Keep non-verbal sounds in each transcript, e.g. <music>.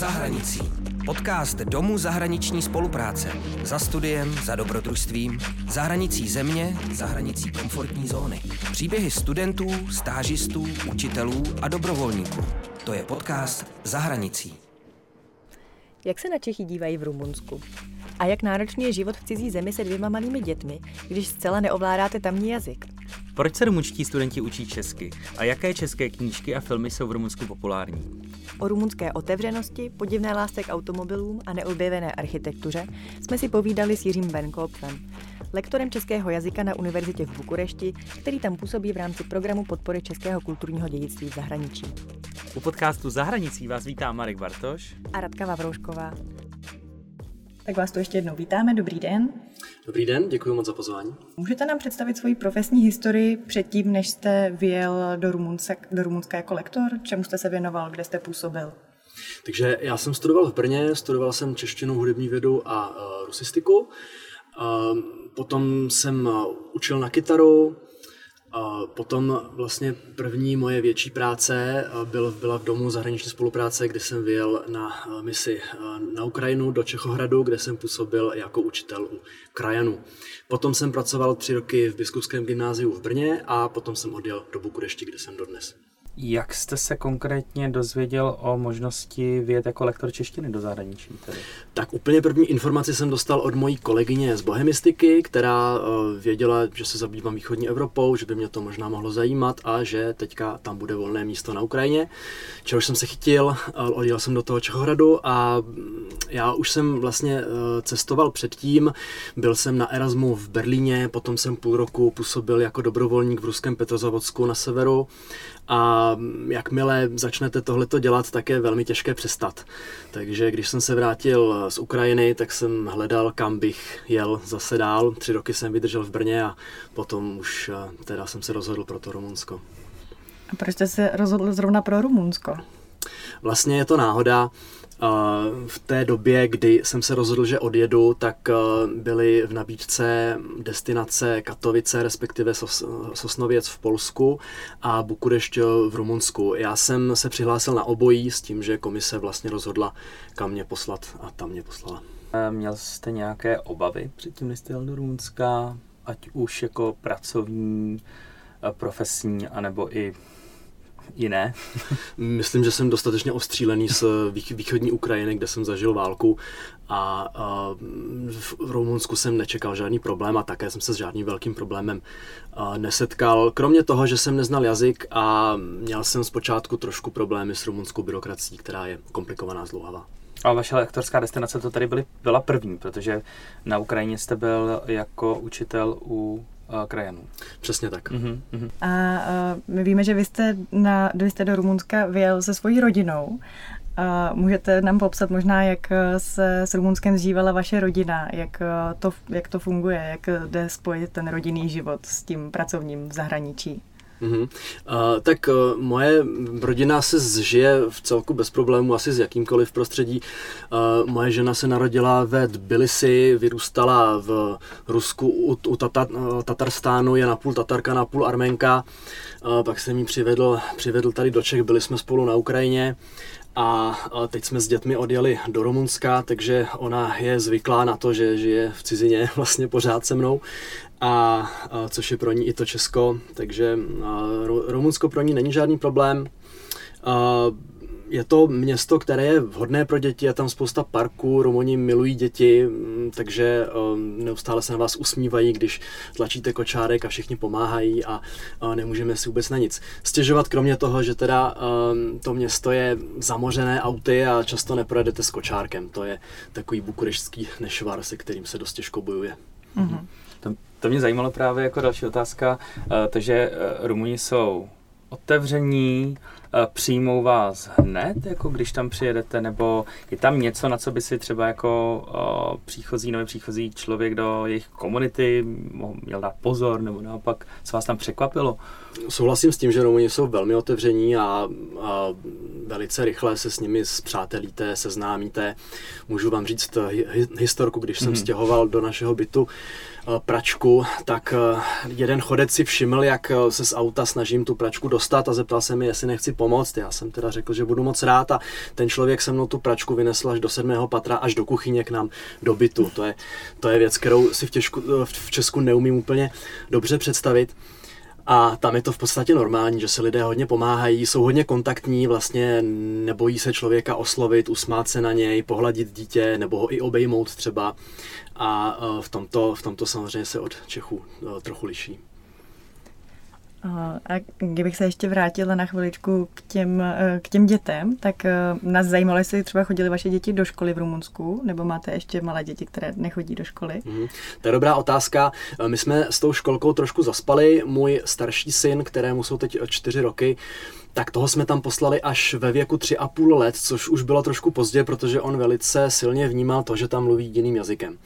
Za hranicí. Podcast Domu zahraniční spolupráce. Za studiem, za dobrodružstvím, za hranicí země, za hranicí komfortní zóny. Příběhy studentů, stážistů, učitelů a dobrovolníků. To je podcast Za hranicí. Jak se na Čechy dívají v Rumunsku? A jak náročný je život v cizí zemi se dvěma malými dětmi, když zcela neovládáte tamní jazyk? Proč se rumunští studenti učí česky? A jaké české knížky a filmy jsou v Rumunsku populární? O rumunské otevřenosti, podivné lásce k automobilům a neobjevené architektuře jsme si povídali s Jiřím Benkopfem, lektorem českého jazyka na univerzitě v Bukurešti, který tam působí v rámci programu podpory českého kulturního dědictví v zahraničí. U podcastu Zahranicí vás vítá Marek Bartoš a Radka Vavroušková. Tak vás tu ještě jednou vítáme, dobrý den. Dobrý den, děkuji moc za pozvání. Můžete nám představit svoji profesní historii předtím, než jste vyjel do Rumunska, do Rumunska jako lektor? Čemu jste se věnoval, kde jste působil? Takže já jsem studoval v Brně, studoval jsem češtinu, hudební vědu a uh, rusistiku. Uh, potom jsem uh, učil na kytaru, potom vlastně první moje větší práce byl, byla v Domu zahraniční spolupráce, kde jsem vyjel na misi na Ukrajinu do Čechohradu, kde jsem působil jako učitel u krajanů. Potom jsem pracoval tři roky v Biskupském gymnáziu v Brně a potom jsem odjel do Bukurešti, kde jsem dodnes. Jak jste se konkrétně dozvěděl o možnosti vyjet jako lektor češtiny do zahraničí? Tedy? Tak úplně první informaci jsem dostal od mojí kolegyně z Bohemistiky, která uh, věděla, že se zabývám východní Evropou, že by mě to možná mohlo zajímat a že teďka tam bude volné místo na Ukrajině. Čehož jsem se chytil, uh, odjel jsem do toho Čehohradu a mm, já už jsem vlastně uh, cestoval předtím. Byl jsem na Erasmu v Berlíně, potom jsem půl roku působil jako dobrovolník v ruském Petrozavodsku na severu a jakmile začnete tohleto dělat, tak je velmi těžké přestat. Takže když jsem se vrátil z Ukrajiny, tak jsem hledal, kam bych jel zase dál. Tři roky jsem vydržel v Brně a potom už eh, teda jsem se rozhodl pro to Rumunsko. A proč jste se rozhodl zrovna pro Rumunsko? Vlastně je to náhoda v té době, kdy jsem se rozhodl, že odjedu, tak eh, byly v nabídce destinace Katovice, respektive Sos, Sosnověc v Polsku a Bukurešť v Rumunsku. Já jsem se přihlásil na obojí s tím, že komise vlastně rozhodla, kam mě poslat a tam mě poslala. Měl jste nějaké obavy předtím, než jste jel do Rumunska, ať už jako pracovní, eh, profesní, anebo i jiné? <laughs> Myslím, že jsem dostatečně ostřílený z východní Ukrajiny, kde jsem zažil válku a, a v Rumunsku jsem nečekal žádný problém a také jsem se s žádným velkým problémem nesetkal. Kromě toho, že jsem neznal jazyk a měl jsem zpočátku trošku problémy s rumunskou byrokracií, která je komplikovaná, zlouhavá. A vaše lektorská destinace to tady byly, byla první, protože na Ukrajině jste byl jako učitel u krajanů. Přesně tak. Uh-huh, A uh, my víme, že vy jste, na, vy jste do Rumunska vyjel se svojí rodinou. A můžete nám popsat možná, jak se s Rumunskem zžívala vaše rodina, jak to, jak to funguje, jak jde spojit ten rodinný život s tím pracovním v zahraničí? Mm-hmm. Uh, tak uh, moje rodina se zžije v celku bez problémů, asi s jakýmkoliv prostředí. Uh, moje žena se narodila ve Tbilisi, vyrůstala v Rusku u, u tata, uh, Tatarstánu, je napůl Tatarka, napůl Arménka. Uh, pak jsem ji přivedl, přivedl tady do Čech, byli jsme spolu na Ukrajině. A teď jsme s dětmi odjeli do Rumunska, takže ona je zvyklá na to, že žije v cizině <laughs> vlastně pořád se mnou a, což je pro ní i to Česko, takže Rumunsko pro ní není žádný problém. Je to město, které je vhodné pro děti, je tam spousta parků, Rumuni milují děti, takže um, neustále se na vás usmívají, když tlačíte kočárek a všichni pomáhají a, nemůžeme si vůbec na nic stěžovat, kromě toho, že teda to město je zamořené auty a často neprojedete s kočárkem. To je takový bukurešský nešvar, se kterým se dost těžko bojuje. Mm-hmm. To, to mě zajímalo právě jako další otázka, eh, takže eh, Rumuni jsou otevření, eh, přijmou vás hned, jako když tam přijedete, nebo je tam něco, na co by si třeba jako uh, příchozí, nový příchozí člověk do jejich komunity měl dát pozor, nebo naopak, co vás tam překvapilo? Souhlasím s tím, že Rumuni jsou velmi otevření a, a velice rychle se s nimi zpřátelíte, seznámíte. Můžu vám říct historku, když jsem mm-hmm. stěhoval do našeho bytu pračku, tak eh, jeden chodec si všiml, jak eh, se z auta snažím tu pračku dostat a zeptal se mi, jestli nechci pomoct. Já jsem teda řekl, že budu moc rád a ten člověk se mnou tu pračku vynesl až do sedmého patra, až do kuchyně k nám do bytu. To je, to je věc, kterou si v, těžku, v Česku neumím úplně dobře představit. A tam je to v podstatě normální, že se lidé hodně pomáhají, jsou hodně kontaktní, vlastně nebojí se člověka oslovit, usmát se na něj, pohladit dítě nebo ho i obejmout třeba. A e, v tomto, v tomto samozřejmě se od Čechů e, trochu liší. A kdybych se ještě vrátila na chviličku k těm, e, k těm dětem, tak nás zajímalo, jestli třeba chodili vaše děti do školy v Rumunsku, nebo máte ještě malé děti, které nechodí do školy? Mm, to je dobrá otázka. My jsme s tou školkou trošku zaspali. Můj starší syn, kterému jsou teď čtyři roky, tak toho jsme tam poslali až ve věku tři a půl let, což už bylo trošku pozdě, protože on velice silně vnímal to, že tam mluví jiným jazykem.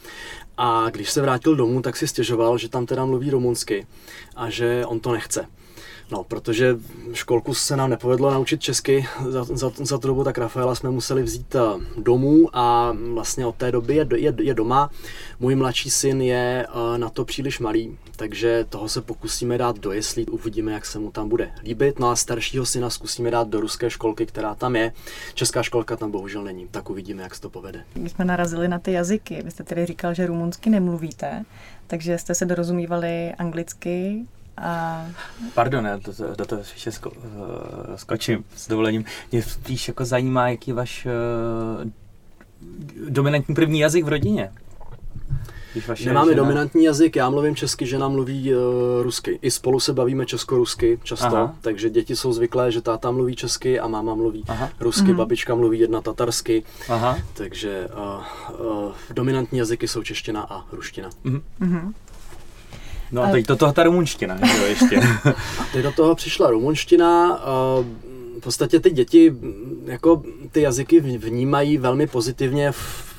A když se vrátil domů, tak si stěžoval, že tam teda mluví rumunsky a že on to nechce. No, protože školku se nám nepovedlo naučit česky za, za, za tu dobu, tak Rafaela jsme museli vzít eh, domů a vlastně od té doby je, je, je doma. Můj mladší syn je eh, na to příliš malý, takže toho se pokusíme dát do jeslí, uvidíme, jak se mu tam bude líbit. No a staršího syna zkusíme dát do ruské školky, která tam je. Česká školka tam bohužel není, tak uvidíme, jak se to povede. Když jsme narazili na ty jazyky, vy jste tedy říkal, že rumunsky nemluvíte, takže jste se dorozumívali anglicky, a... Pardon, já do, do, toho ještě sko, uh, skočím s dovolením. Mě spíš jako zajímá, jaký je váš uh, dominantní první jazyk v rodině. Nemáme žena... dominantní jazyk, já mluvím česky, žena mluví uh, rusky. I spolu se bavíme česko-rusky často, Aha. takže děti jsou zvyklé, že táta mluví česky a máma mluví Aha. rusky, mm. babička mluví jedna tatarsky, Aha. takže uh, uh, dominantní jazyky jsou čeština a ruština. Mm. Mm-hmm. No a teď do toho ta rumunština, jo, ještě. <laughs> a teď do toho přišla rumunština. V podstatě ty děti jako ty jazyky vnímají velmi pozitivně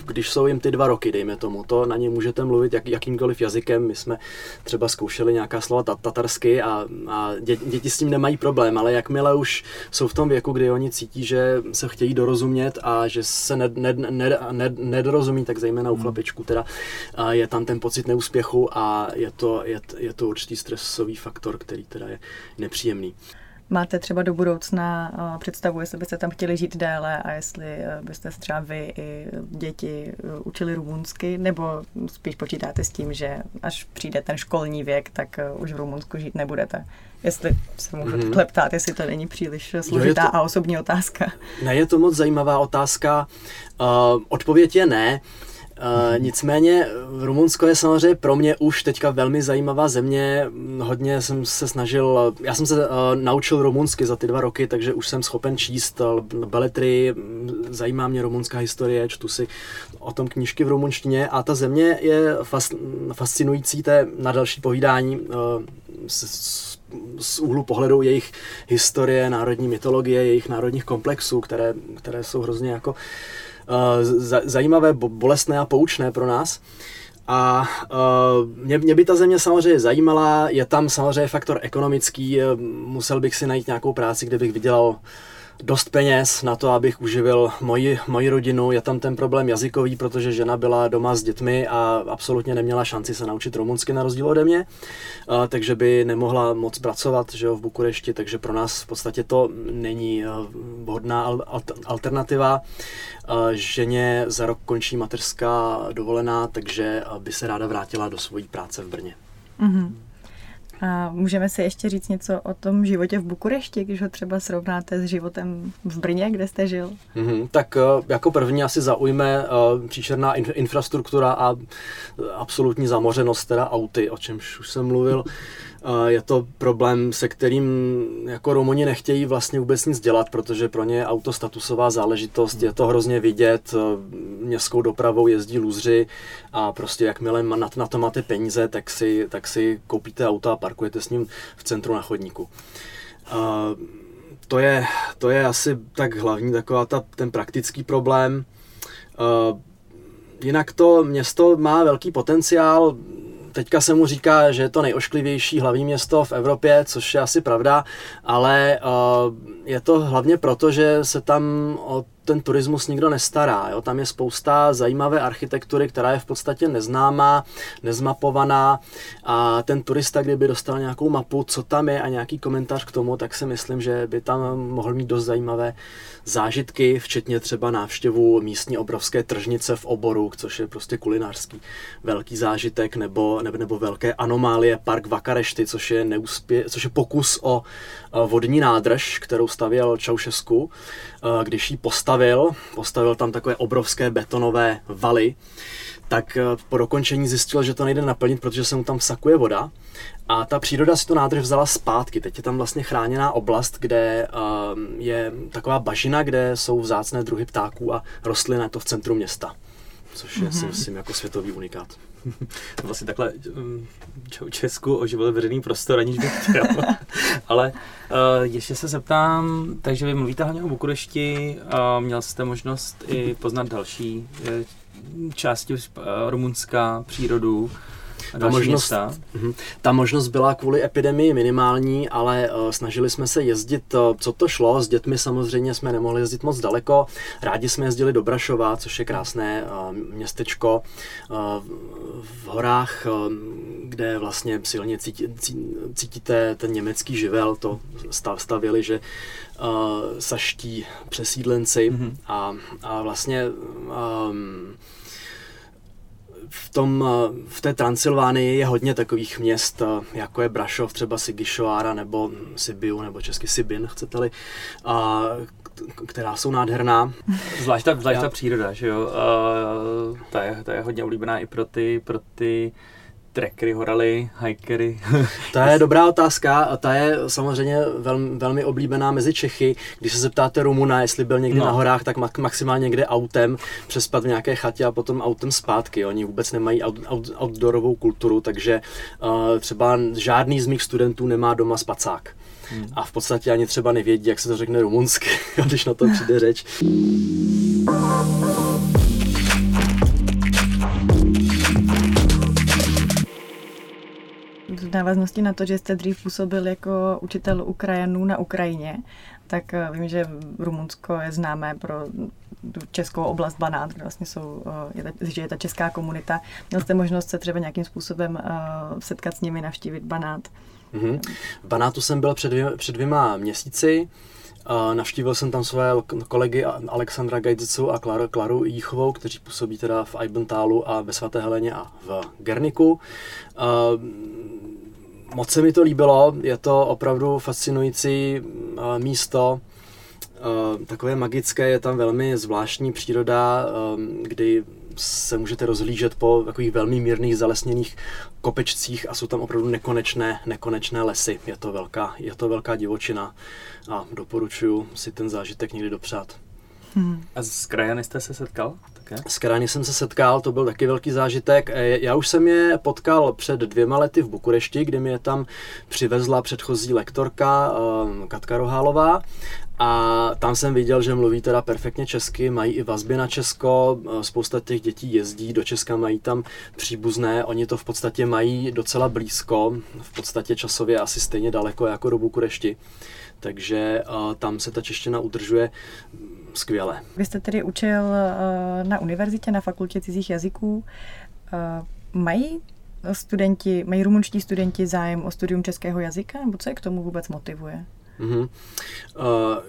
když jsou jim ty dva roky, dejme tomu, to na ně můžete mluvit jak, jakýmkoliv jazykem. My jsme třeba zkoušeli nějaká slova tatarsky a, a dě, děti s tím nemají problém, ale jakmile už jsou v tom věku, kdy oni cítí, že se chtějí dorozumět a že se ned, ned, ned, ned, nedorozumí, tak zejména u hmm. chlapečku teda je tam ten pocit neúspěchu a je to, je, je to určitý stresový faktor, který teda je nepříjemný. Máte třeba do budoucna eh, představu, jestli byste tam chtěli žít déle a jestli eh, byste třeba vy i děti eh, učili rumunsky, nebo spíš počítáte s tím, že až přijde ten školní věk, tak už v Rumunsku žít nebudete? Jestli se můžu mm-hmm. ptát, jestli to není příliš složitá to, a osobní otázka. Ne, je to moc zajímavá otázka. Uh, odpověď je ne. Uh, Uh, nicméně Rumunsko je samozřejmě pro mě už teďka velmi zajímavá země. Hodně jsem se snažil, já jsem se uh, naučil rumunsky za ty dva roky, takže už jsem schopen číst beletry, zajímá mě rumunská historie, čtu si o tom knížky v rumunštině a ta země je fas, fascinující té na další povídání uh, z, z úhlu pohledu jejich historie, národní mytologie, jejich národních komplexů, které, které jsou hrozně jako uh, Eh, zajímavé, bolestné a poučné pro nás. A uh, mě, mě by ta země samozřejmě zajímala, je tam samozřejmě faktor ekonomický, eh, musel bych si najít nějakou práci, kde bych vydělal dost peněz na to, abych uživil moji, moji rodinu. Je tam ten problém jazykový, protože žena byla doma s dětmi a absolutně neměla šanci se naučit rumunsky na rozdíl ode mě, takže by nemohla moc pracovat že jo, v Bukurešti, takže pro nás v podstatě to není vhodná alternativa. Ženě za rok končí mateřská dovolená, takže by se ráda vrátila do svojí práce v Brně. Mm-hmm. A můžeme si ještě říct něco o tom životě v Bukurešti, když ho třeba srovnáte s životem v Brně, kde jste žil? Mm-hmm, tak eh, jako první asi zaujme uh, in- infrastruktura a absolutní zamořenost teda auty, o čemž už jsem mluvil. Je to problém, se kterým jako Romoni nechtějí vlastně vůbec nic dělat, protože pro ně je auto statusová záležitost, je to hrozně vidět, městskou dopravou jezdí lůzři a prostě jakmile na, na to máte peníze, tak si, tak si koupíte auto a parkujete s ním v centru na chodníku. To je, to je asi tak hlavní taková ta, ten praktický problém. Jinak to město má velký potenciál, teďka se mu říká, že je to nejošklivější hlavní město v Evropě, což je asi pravda, ale uh, je to hlavně proto, že se tam od ten turismus nikdo nestará. Jo? Tam je spousta zajímavé architektury, která je v podstatě neznámá, nezmapovaná a ten turista, kdyby dostal nějakou mapu, co tam je a nějaký komentář k tomu, tak si myslím, že by tam mohl mít dost zajímavé zážitky, včetně třeba návštěvu místní obrovské tržnice v oboru, což je prostě kulinářský velký zážitek, nebo, nebo, nebo velké anomálie park Vakarešty, což je, neúspě, což je pokus o vodní nádrž, kterou stavěl Čaušesku, když ji postavil, postavil tam takové obrovské betonové valy, tak po dokončení zjistil, že to nejde naplnit, protože se mu tam sakuje voda a ta příroda si tu nádrž vzala zpátky. Teď je tam vlastně chráněná oblast, kde um, je taková bažina, kde jsou vzácné druhy ptáků a rostlin, je to v centru města. Což je, mm-hmm. si myslím, jako světový unikát. <laughs> vlastně takhle um, Česku oživil veřejný prostor, aniž bych chtěl. <laughs> Ale uh, ještě se zeptám, takže vy mluvíte hlavně o Bukurešti, uh, měl jste možnost i poznat další uh, části uh, Rumunska, přírodu ta možnost, uh, ta možnost byla kvůli epidemii minimální, ale uh, snažili jsme se jezdit, uh, co to šlo. S dětmi samozřejmě jsme nemohli jezdit moc daleko. Rádi jsme jezdili do Brašova, což je krásné uh, městečko uh, v horách, uh, kde vlastně silně cítí, cítíte ten německý živel. To stavili, že uh, saští přesídlenci mm-hmm. a, a vlastně um, v, tom, eh, v té Transylvánii je hodně takových měst, eh, jako je Brašov, třeba Sigišoára nebo Sibiu, nebo česky Sibin, chcete-li, a, která jsou nádherná. <laughs> Zvlášť ta, zvlášť ta příroda, že jo? Uh, ta, je, ta je hodně oblíbená i pro ty, pro ty trackery, horaly, hikery? <laughs> To je dobrá otázka a ta je samozřejmě velmi, velmi oblíbená mezi Čechy. Když se zeptáte Rumuna, jestli byl někdy no. na horách, tak maximálně někde autem, přespat v nějaké chatě a potom autem zpátky. Oni vůbec nemají out, out, outdoorovou kulturu, takže uh, třeba žádný z mých studentů nemá doma spacák. Hmm. A v podstatě ani třeba nevědí, jak se to řekne rumunsky, <laughs> když na to přijde řeč. V návaznosti na to, že jste dřív působil jako učitel Ukrajinů na Ukrajině, tak eh, vím, že Rumunsko je známé pro tu českou oblast Banát, kde vlastně jsou, eh, je ta, že je ta česká komunita. Měl jste možnost se třeba nějakým způsobem uh, setkat s nimi, navštívit Banát? Mm-hmm. V Banátu jsem byl před, dvě, před dvěma měsíci. Uh, navštívil jsem tam své kolegy Alexandra Gajdzicu a Klaru, Klaru Jíchovou, kteří působí teda v Eibentálu a ve Svaté Heleně a v Gerniku. Uh, moc se mi to líbilo, je to opravdu fascinující místo, takové magické, je tam velmi zvláštní příroda, kdy se můžete rozhlížet po takových velmi mírných zalesněných kopečcích a jsou tam opravdu nekonečné, nekonečné lesy. Je to velká, je to velká divočina a doporučuji si ten zážitek někdy dopřát. Hmm. A s krajany jste se setkal? Také? S krajany jsem se setkal, to byl taky velký zážitek. E, já už jsem je potkal před dvěma lety v Bukurešti, mi je tam přivezla předchozí lektorka e, Katka Rohálová a tam jsem viděl, že mluví teda perfektně česky, mají i vazby na Česko, e, spousta těch dětí jezdí do Česka, mají tam příbuzné, oni to v podstatě mají docela blízko, v podstatě časově asi stejně daleko jako do Bukurešti, takže tam se ta čeština udržuje skvěle. Vy jste tedy učil eh, na univerzitě, na fakultě cizích jazyků. Eh, mají studenti, mají rumunští studenti zájem o studium českého jazyka, nebo co je k tomu vůbec motivuje? Mm-hmm.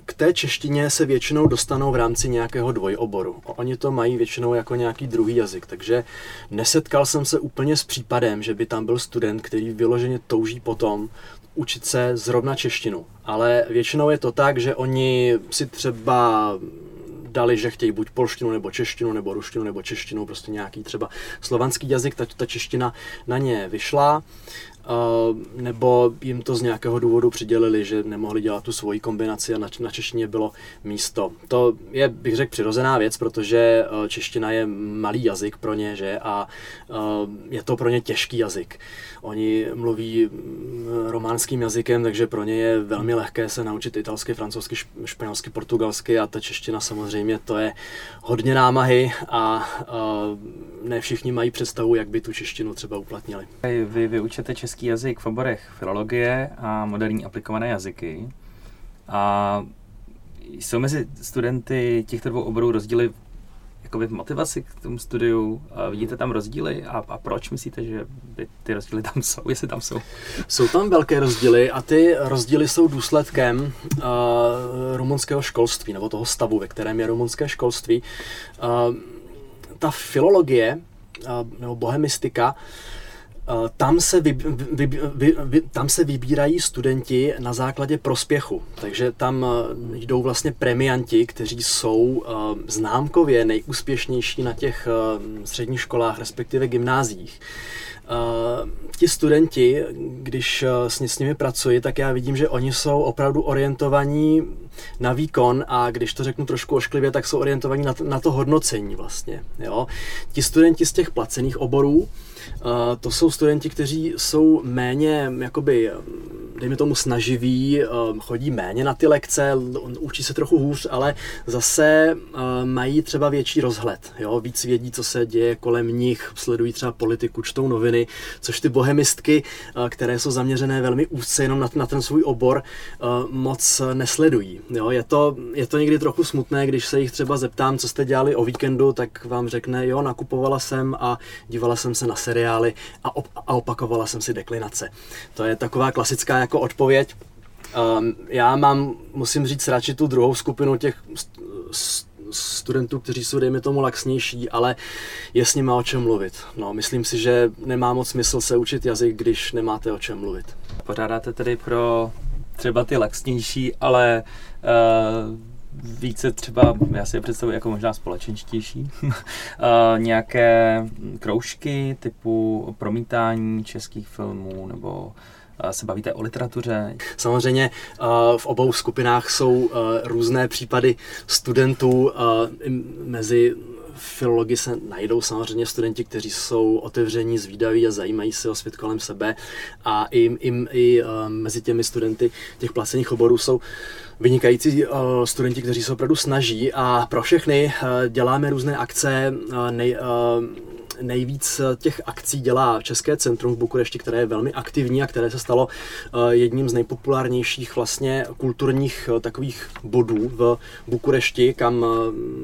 K té češtině se většinou dostanou v rámci nějakého dvojoboru. Oni to mají většinou jako nějaký druhý jazyk, takže nesetkal jsem se úplně s případem, že by tam byl student, který vyloženě touží potom učit se zrovna češtinu. Ale většinou je to tak, že oni si třeba dali, že chtějí buď polštinu, nebo češtinu, nebo ruštinu, nebo češtinu, prostě nějaký třeba slovanský jazyk, ta, ta čeština na ně vyšla nebo jim to z nějakého důvodu přidělili, že nemohli dělat tu svoji kombinaci a na, na češtině bylo místo. To je, bych řekl, přirozená věc, protože e, čeština je malý jazyk pro ně, že? A e, je to pro ně těžký jazyk. Oni mluví románským jazykem, takže pro ně je velmi lehké se naučit italsky, francouzsky, španělsky, portugalsky a ta čeština samozřejmě to je hodně námahy a ne všichni mají představu, jak by tu češtinu třeba uplatnili. Vy vyučete český jazyk v oborech filologie a moderní aplikované jazyky. A jsou mezi studenty těchto dvou oborů rozdíly jakoby v motivaci k tomu studiu? A vidíte tam rozdíly a, a proč myslíte, že by ty rozdíly tam jsou, <laughs> jestli tam jsou? Jsou tam velké rozdíly a ty rozdíly jsou důsledkem uh, rumunského školství nebo toho stavu, ve kterém je rumunské školství. Uh, ta filologie uh, nebo bohemistika uh, tam se, vy, vy, vy, vy, tam se vybírají studenti na základě prospěchu, takže tam eh, jdou vlastně premianti, kteří jsou eh, známkově nejúspěšnější na těch středních školách, respektive gymnázích. Uh, ti studenti, když uh, s, s nimi pracuji, tak já vidím, že oni jsou opravdu orientovaní na výkon a když to řeknu trošku ošklivě, tak jsou orientovaní na to, na to hodnocení vlastně. Jo? Ti studenti z těch placených oborů, to jsou studenti, kteří jsou méně, jakoby, dejme tomu, snaživí, chodí méně na ty lekce, učí se trochu hůř, ale zase mají třeba větší rozhled, jo? víc vědí, co se děje kolem nich, sledují třeba politiku, čtou noviny, což ty bohemistky, které jsou zaměřené velmi úzce jenom na, na ten svůj obor, moc nesledují. Jo? Je, to, je to někdy trochu smutné, když se jich třeba zeptám, co jste dělali o víkendu, tak vám řekne, jo, nakupovala jsem a dívala jsem se na seriál seriály a, op- a opakovala jsem si deklinace. To je taková klasická jako odpověď. Um, já mám, musím říct, radši tu druhou skupinu těch st- studentů, kteří jsou, dejme tomu, laxnější, ale je s nimi o čem mluvit. No, myslím si, že nemá moc smysl se učit jazyk, když nemáte o čem mluvit. Pořádáte tedy pro třeba ty laxnější, ale uh více třeba, já si je představuji jako možná společenštější, <laughs> nějaké kroužky typu promítání českých filmů nebo se bavíte o literatuře? Samozřejmě v obou skupinách jsou různé případy studentů. Mezi filologi se najdou samozřejmě studenti, kteří jsou otevření, zvídaví a zajímají se o svět kolem sebe. A i, i, i mezi těmi studenty těch placených oborů jsou vynikající studenti, kteří se opravdu snaží. A pro všechny děláme různé akce, nej, nejvíc těch akcí dělá České centrum v Bukurešti, které je velmi aktivní a které se stalo jedním z nejpopulárnějších vlastně kulturních takových bodů v Bukurešti, kam,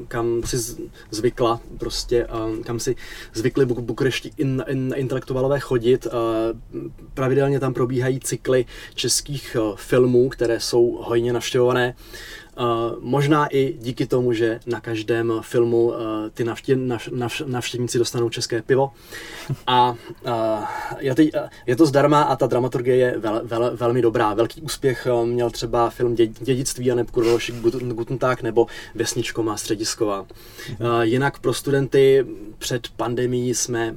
kam si zvykla prostě, kam si zvykli Bukurešti in, in, intelektuálové chodit. Pravidelně tam probíhají cykly českých filmů, které jsou hojně navštěvované. Uh, možná i díky tomu, že na každém filmu uh, ty navště, nav, nav, navštěvníci dostanou české pivo. A uh, je, ty, je to zdarma a ta dramaturgie je vel, vel, velmi dobrá. Velký úspěch měl třeba film Dědictví a Kurvelošik Gutenták nebo Vesničko má středisková. Jinak pro studenty před pandemí jsme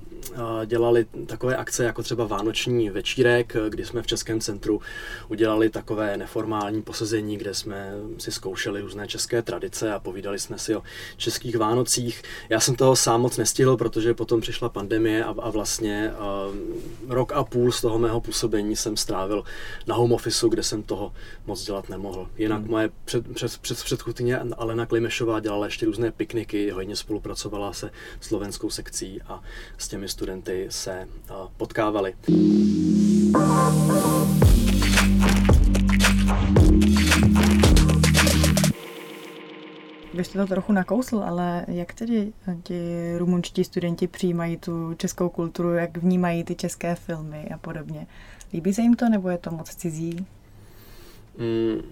dělali takové akce jako třeba Vánoční večírek, kdy jsme v Českém centru udělali takové neformální posezení, kde jsme si zkoušeli různé české tradice a povídali jsme si o českých Vánocích. Já jsem toho sám moc nestihl, protože potom přišla pandemie a, a vlastně uh, rok a půl z toho mého působení jsem strávil na home officeu, kde jsem toho moc dělat nemohl. Jinak hmm. moje před, před, před, předchůdkyně Alena Klimešová dělala ještě různé pikniky, hodně spolupracovala se slovenskou sekcí a s těmi studenty se uh, potkávali. Vy jste to trochu nakousl, ale jak tedy ti rumunští studenti přijímají tu českou kulturu, jak vnímají ty české filmy a podobně? Líbí se jim to, nebo je to moc cizí? Mm,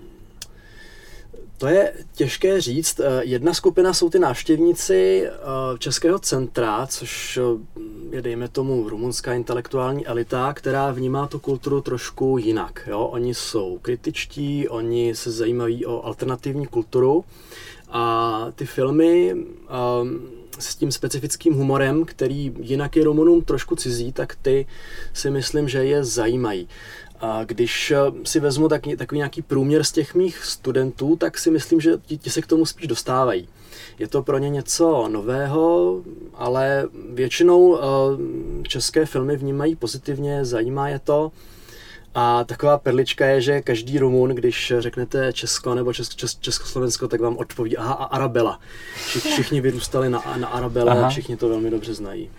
to je těžké říct. Eh, jedna skupina jsou ty návštěvníci eh, Českého centra, což eh, je, dejme tomu, rumunská intelektuální elita, která vnímá tu kulturu trošku jinak. Jo? Oni jsou kritičtí, oni se zajímaví o alternativní kulturu a ty filmy s tím specifickým humorem, který jinak je Rumunům trošku cizí, tak ty si myslím, že je zajímají. A když eh, si vezmu tak, takový nějaký průměr z těch mých studentů, tak si myslím, že ti, ti se k tomu spíš dostávají. Je to pro ně něco nového, ale většinou uh, české filmy vnímají pozitivně, zajímá je to. A taková perlička je, že každý Rumun, když řeknete Česko nebo Česk, Česk, Československo, tak vám odpoví, aha, a Arabela. Všich, všichni vyrůstali na, na Arabele, aha. všichni to velmi dobře znají.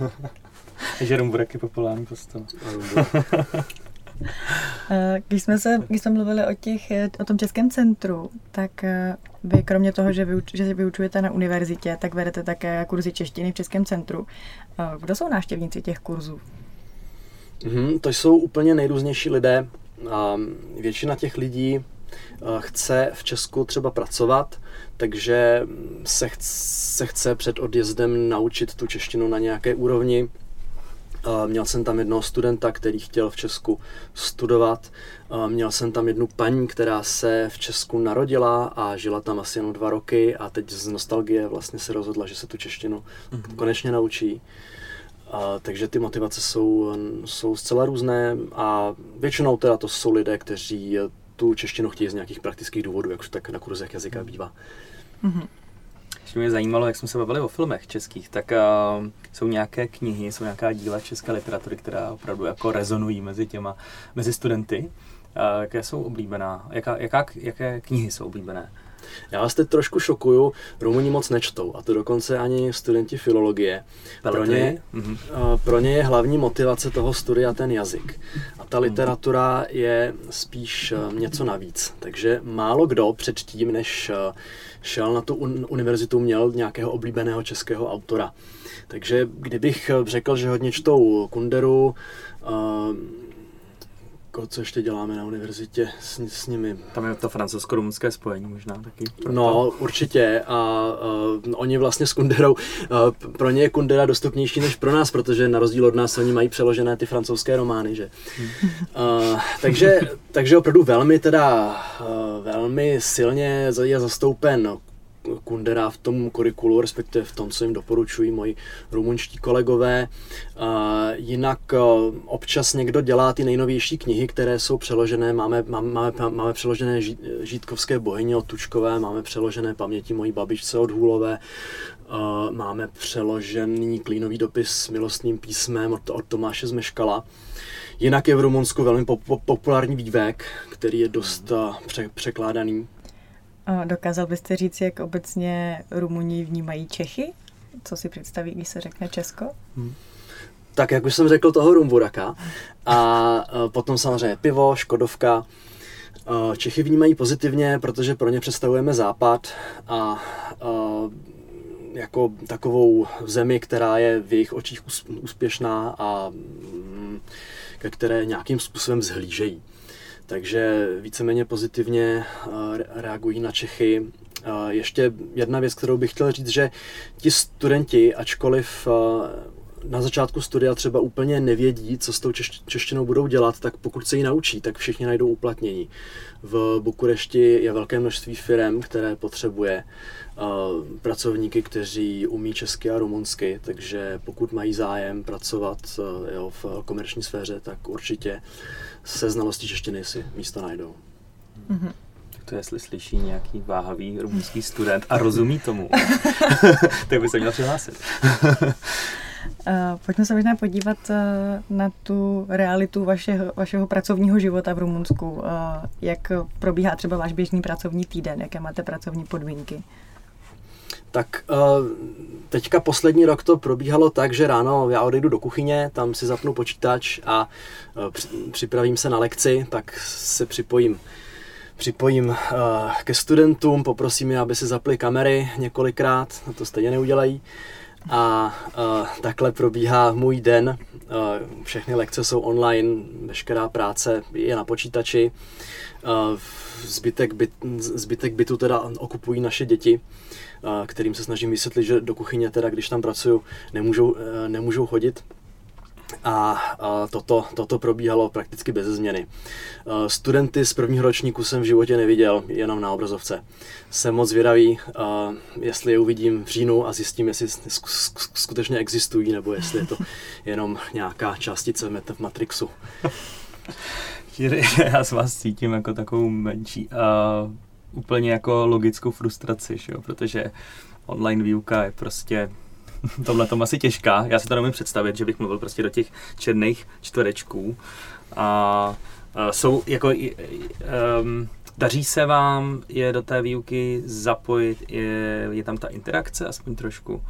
<laughs> Takže Rumburek je populární postava. <laughs> Eh, když jsme, se, když jsme mluvili o, těch, eh, o tom českém centru, tak eh, vy kromě toho, že, vyuč, že vyučujete na univerzitě, tak vedete také kurzy češtiny v Českém centru. Kdo jsou návštěvníci těch kurzů? Mm, to jsou úplně nejrůznější lidé. Většina těch lidí chce v Česku třeba pracovat, takže se, chce, se chce před odjezdem naučit tu češtinu na nějaké úrovni. Měl jsem tam jednoho studenta, který chtěl v Česku studovat. Měl jsem tam jednu paní, která se v Česku narodila a žila tam asi jenom dva roky a teď z nostalgie vlastně se rozhodla, že se tu češtinu mm-hmm. konečně naučí. A, takže ty motivace jsou, jsou zcela různé a většinou teda to jsou lidé, kteří tu češtinu chtějí z nějakých praktických důvodů, jak už tak na kurzech jazyka bývá. Mm-hmm. Ještě mě zajímalo, jak jsme se bavili o filmech českých, tak uh, jsou nějaké knihy, jsou nějaká díla české literatury, která opravdu jako rezonují mezi těma, mezi studenty. Uh, jaké jsou oblíbená? Jaká, jaká, jaké knihy jsou oblíbené? Já vás teď trošku šokuju, Rumuni moc nečtou, a to dokonce ani studenti filologie. Pro ně, mm-hmm. pro ně je hlavní motivace toho studia ten jazyk. A ta literatura je spíš něco navíc. Takže málo kdo předtím, než šel na tu univerzitu, měl nějakého oblíbeného českého autora. Takže kdybych řekl, že hodně čtou Kunderu, jako, co ještě děláme na univerzitě s, s nimi. Tam je to francouzsko-rumunské spojení možná taky. Proto. No, určitě. A uh, oni vlastně s Kunderou, uh, pro ně je Kundera dostupnější než pro nás, protože na rozdíl od nás oni mají přeložené ty francouzské romány, že? Uh, takže, takže opravdu velmi teda, velmi silně je zastoupen Kundera v tom kurikulu, respektive v tom, co jim doporučují moji rumunští kolegové. Jinak e, občas někdo dělá ty nejnovější knihy, které jsou přeložené. Máme, máme, máme přeložené Žítkovské bohyně od Tučkové, máme přeložené paměti mojí babičce od Hůlové, e, máme přeložený klínový dopis s milostným písmem od, od Tomáše Zmeškala. Jinak je v Rumunsku velmi populární vývek, který je dost e, pře- překládaný Dokázal byste říct, jak obecně Rumuni vnímají Čechy? Co si představí, když se řekne Česko? Hmm. Tak jak už jsem řekl toho Rumburaka a potom samozřejmě pivo, Škodovka. Čechy vnímají pozitivně, protože pro ně představujeme západ a, a jako takovou zemi, která je v jejich očích úspěšná a mm, ke které nějakým způsobem zhlížejí takže víceméně pozitivně eh, reagují na Čechy. Eh, ještě jedna věc, kterou bych chtěl říct, že ti studenti, ačkoliv eh, na začátku studia třeba úplně nevědí, co s tou češtinou budou dělat, tak pokud se ji naučí, tak všichni najdou uplatnění. V Bukurešti je velké množství firm, které potřebuje pracovníky, kteří umí česky a rumunsky, takže pokud mají zájem pracovat jo, v komerční sféře, tak určitě se znalostí češtiny si místo najdou. Mm-hmm. To jestli slyší nějaký váhavý rumunský student a rozumí tomu, <laughs> <laughs> tak by se měl přihlásit. <laughs> Uh, pojďme se možná podívat uh, na tu realitu vašeho, vašeho pracovního života v Rumunsku. Uh, jak probíhá třeba váš běžný pracovní týden, jaké máte pracovní podmínky? Tak teďka poslední rok to probíhalo tak, že ráno já odejdu do kuchyně, tam si zapnu počítač a připravím se na lekci, tak se připojím připojím ke studentům, poprosím je, aby si zapli kamery několikrát, to stejně neudělají. A takhle probíhá můj den. všechny lekce jsou online, veškerá práce je na počítači. zbytek, byt, zbytek bytu teda okupují naše děti kterým se snažím vysvětlit, že do kuchyně teda, když tam pracuju, nemůžou, e, nemůžou chodit. A, a toto, toto probíhalo prakticky bez změny. E, studenty z prvního ročníku jsem v životě neviděl, jenom na obrazovce. Jsem moc zvědavý, jestli je uvidím v říjnu a zjistím, jestli skutečně existují, nebo jestli je to <laughs> jenom nějaká částice v Matrixu. <laughs> Já z vás cítím jako takovou menší uh úplně jako logickou frustraci, že jo? protože online výuka je prostě <laughs> tomhle tom asi těžká. Já si to nemůžu představit, že bych mluvil prostě do těch černých čtverečků. A, a jsou jako um, Daří se vám je do té výuky zapojit? Je, je tam ta interakce aspoň trošku?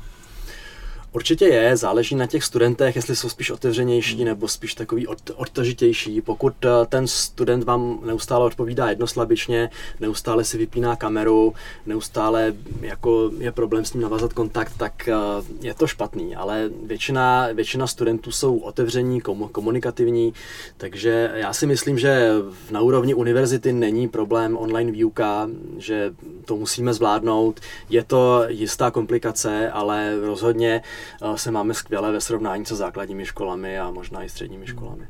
Určitě je, záleží na těch studentech, jestli jsou spíš otevřenější hmm. nebo spíš takový od, odtažitější. Pokud eh, ten student vám neustále odpovídá jednoslabičně, neustále si vypíná kameru, neustále jako je problém s ním navázat kontakt, tak eh, je to špatný, ale většina, většina studentů jsou otevření, komunikativní, takže já si myslím, že na úrovni univerzity není problém online výuka, že to musíme zvládnout. Je to jistá komplikace, ale rozhodně se máme skvěle ve srovnání se základními školami a možná i středními školami.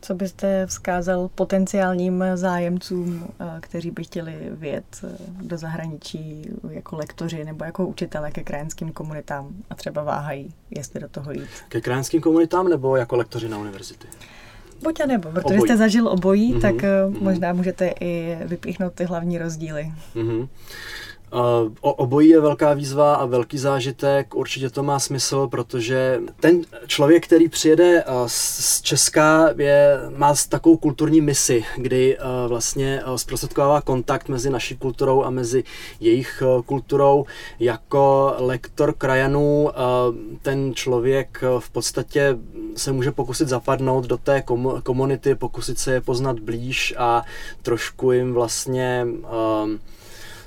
Co byste vzkázal potenciálním zájemcům, eh, kteří by chtěli vět eh, do zahraničí jako lektoři nebo jako učitele ke krajanským komunitám a třeba váhají, jestli do toho jít? Ke krajanským komunitám nebo jako lektoři na univerzity? Buď a nebo, protože obojí. jste zažil obojí, mm-hmm. tak mm-hmm. možná můžete i vypíchnout ty hlavní rozdíly. Mm-hmm. Uh, obojí je velká výzva a velký zážitek, určitě to má smysl, protože ten člověk, který přijede uh, z Česka, je, má takovou kulturní misi, kdy uh, vlastně zprostředkovává kontakt mezi naší kulturou a mezi jejich kulturou. Jako lektor krajanů ten člověk v podstatě se může pokusit zapadnout do té komunity, pokusit se je poznat blíž a trošku jim vlastně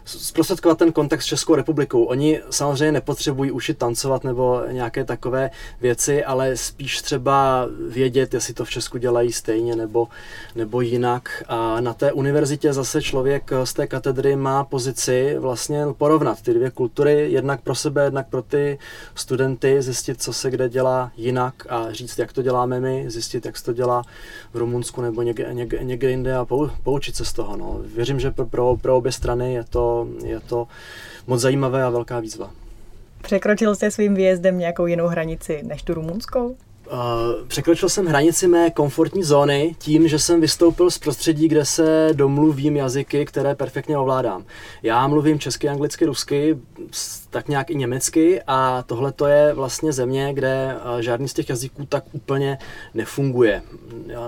zprostředkovat ten kontext s Českou republikou. Oni samozřejmě nepotřebují ušit tancovat nebo nějaké takové věci, ale spíš třeba vědět, jestli to v Česku dělají stejně nebo, nebo jinak. A na té univerzitě zase člověk z té katedry má pozici vlastně porovnat ty dvě kultury, jednak pro sebe, jednak pro ty studenty, zjistit, co se kde dělá jinak a říct, jak to děláme my, zjistit, jak se to dělá v Rumunsku nebo někde, někde, někde jinde a poučit se z toho. No. Věřím, že pro, pro obě strany je to je to moc zajímavé a velká výzva. Překročil jste svým výjezdem nějakou jinou hranici než tu rumunskou? Překročil jsem hranici mé komfortní zóny tím, že jsem vystoupil z prostředí, kde se domluvím jazyky, které perfektně ovládám. Já mluvím česky, anglicky, rusky, tak nějak i německy a tohle to je vlastně země, kde uh, žádný z těch jazyků tak úplně nefunguje.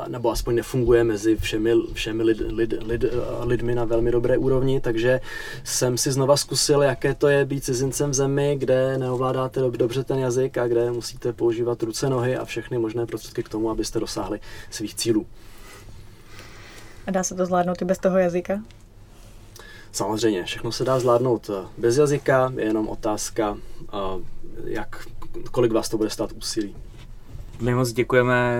Nebo aspoň nefunguje mezi všemi, všemi lid, lid, lid, uh, lidmi na velmi dobré úrovni, takže jsem si znova zkusil, jaké to je být cizincem v zemi, kde neovládáte dobře ten jazyk a kde musíte používat ruce, nohy a všechny možné prostředky k tomu, abyste dosáhli svých cílů. A dá se to zvládnout i bez toho jazyka? Samozřejmě, všechno se dá zvládnout eh, bez jazyka, je jenom otázka, eh, jak, kolik vás to bude stát úsilí. My moc děkujeme,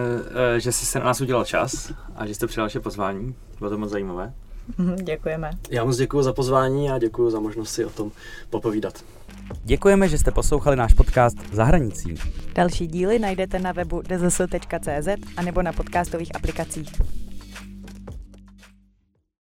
eh, že jsi se na nás udělal čas a že jste přijal naše pozvání. Bylo to moc zajímavé. Mhm, děkujeme. Já moc děkuji za pozvání a děkuji za možnost si o tom popovídat. Děkujeme, že jste poslouchali náš podcast Zahranicí. Další díly najdete na webu dzs.cz a nebo na podcastových aplikacích.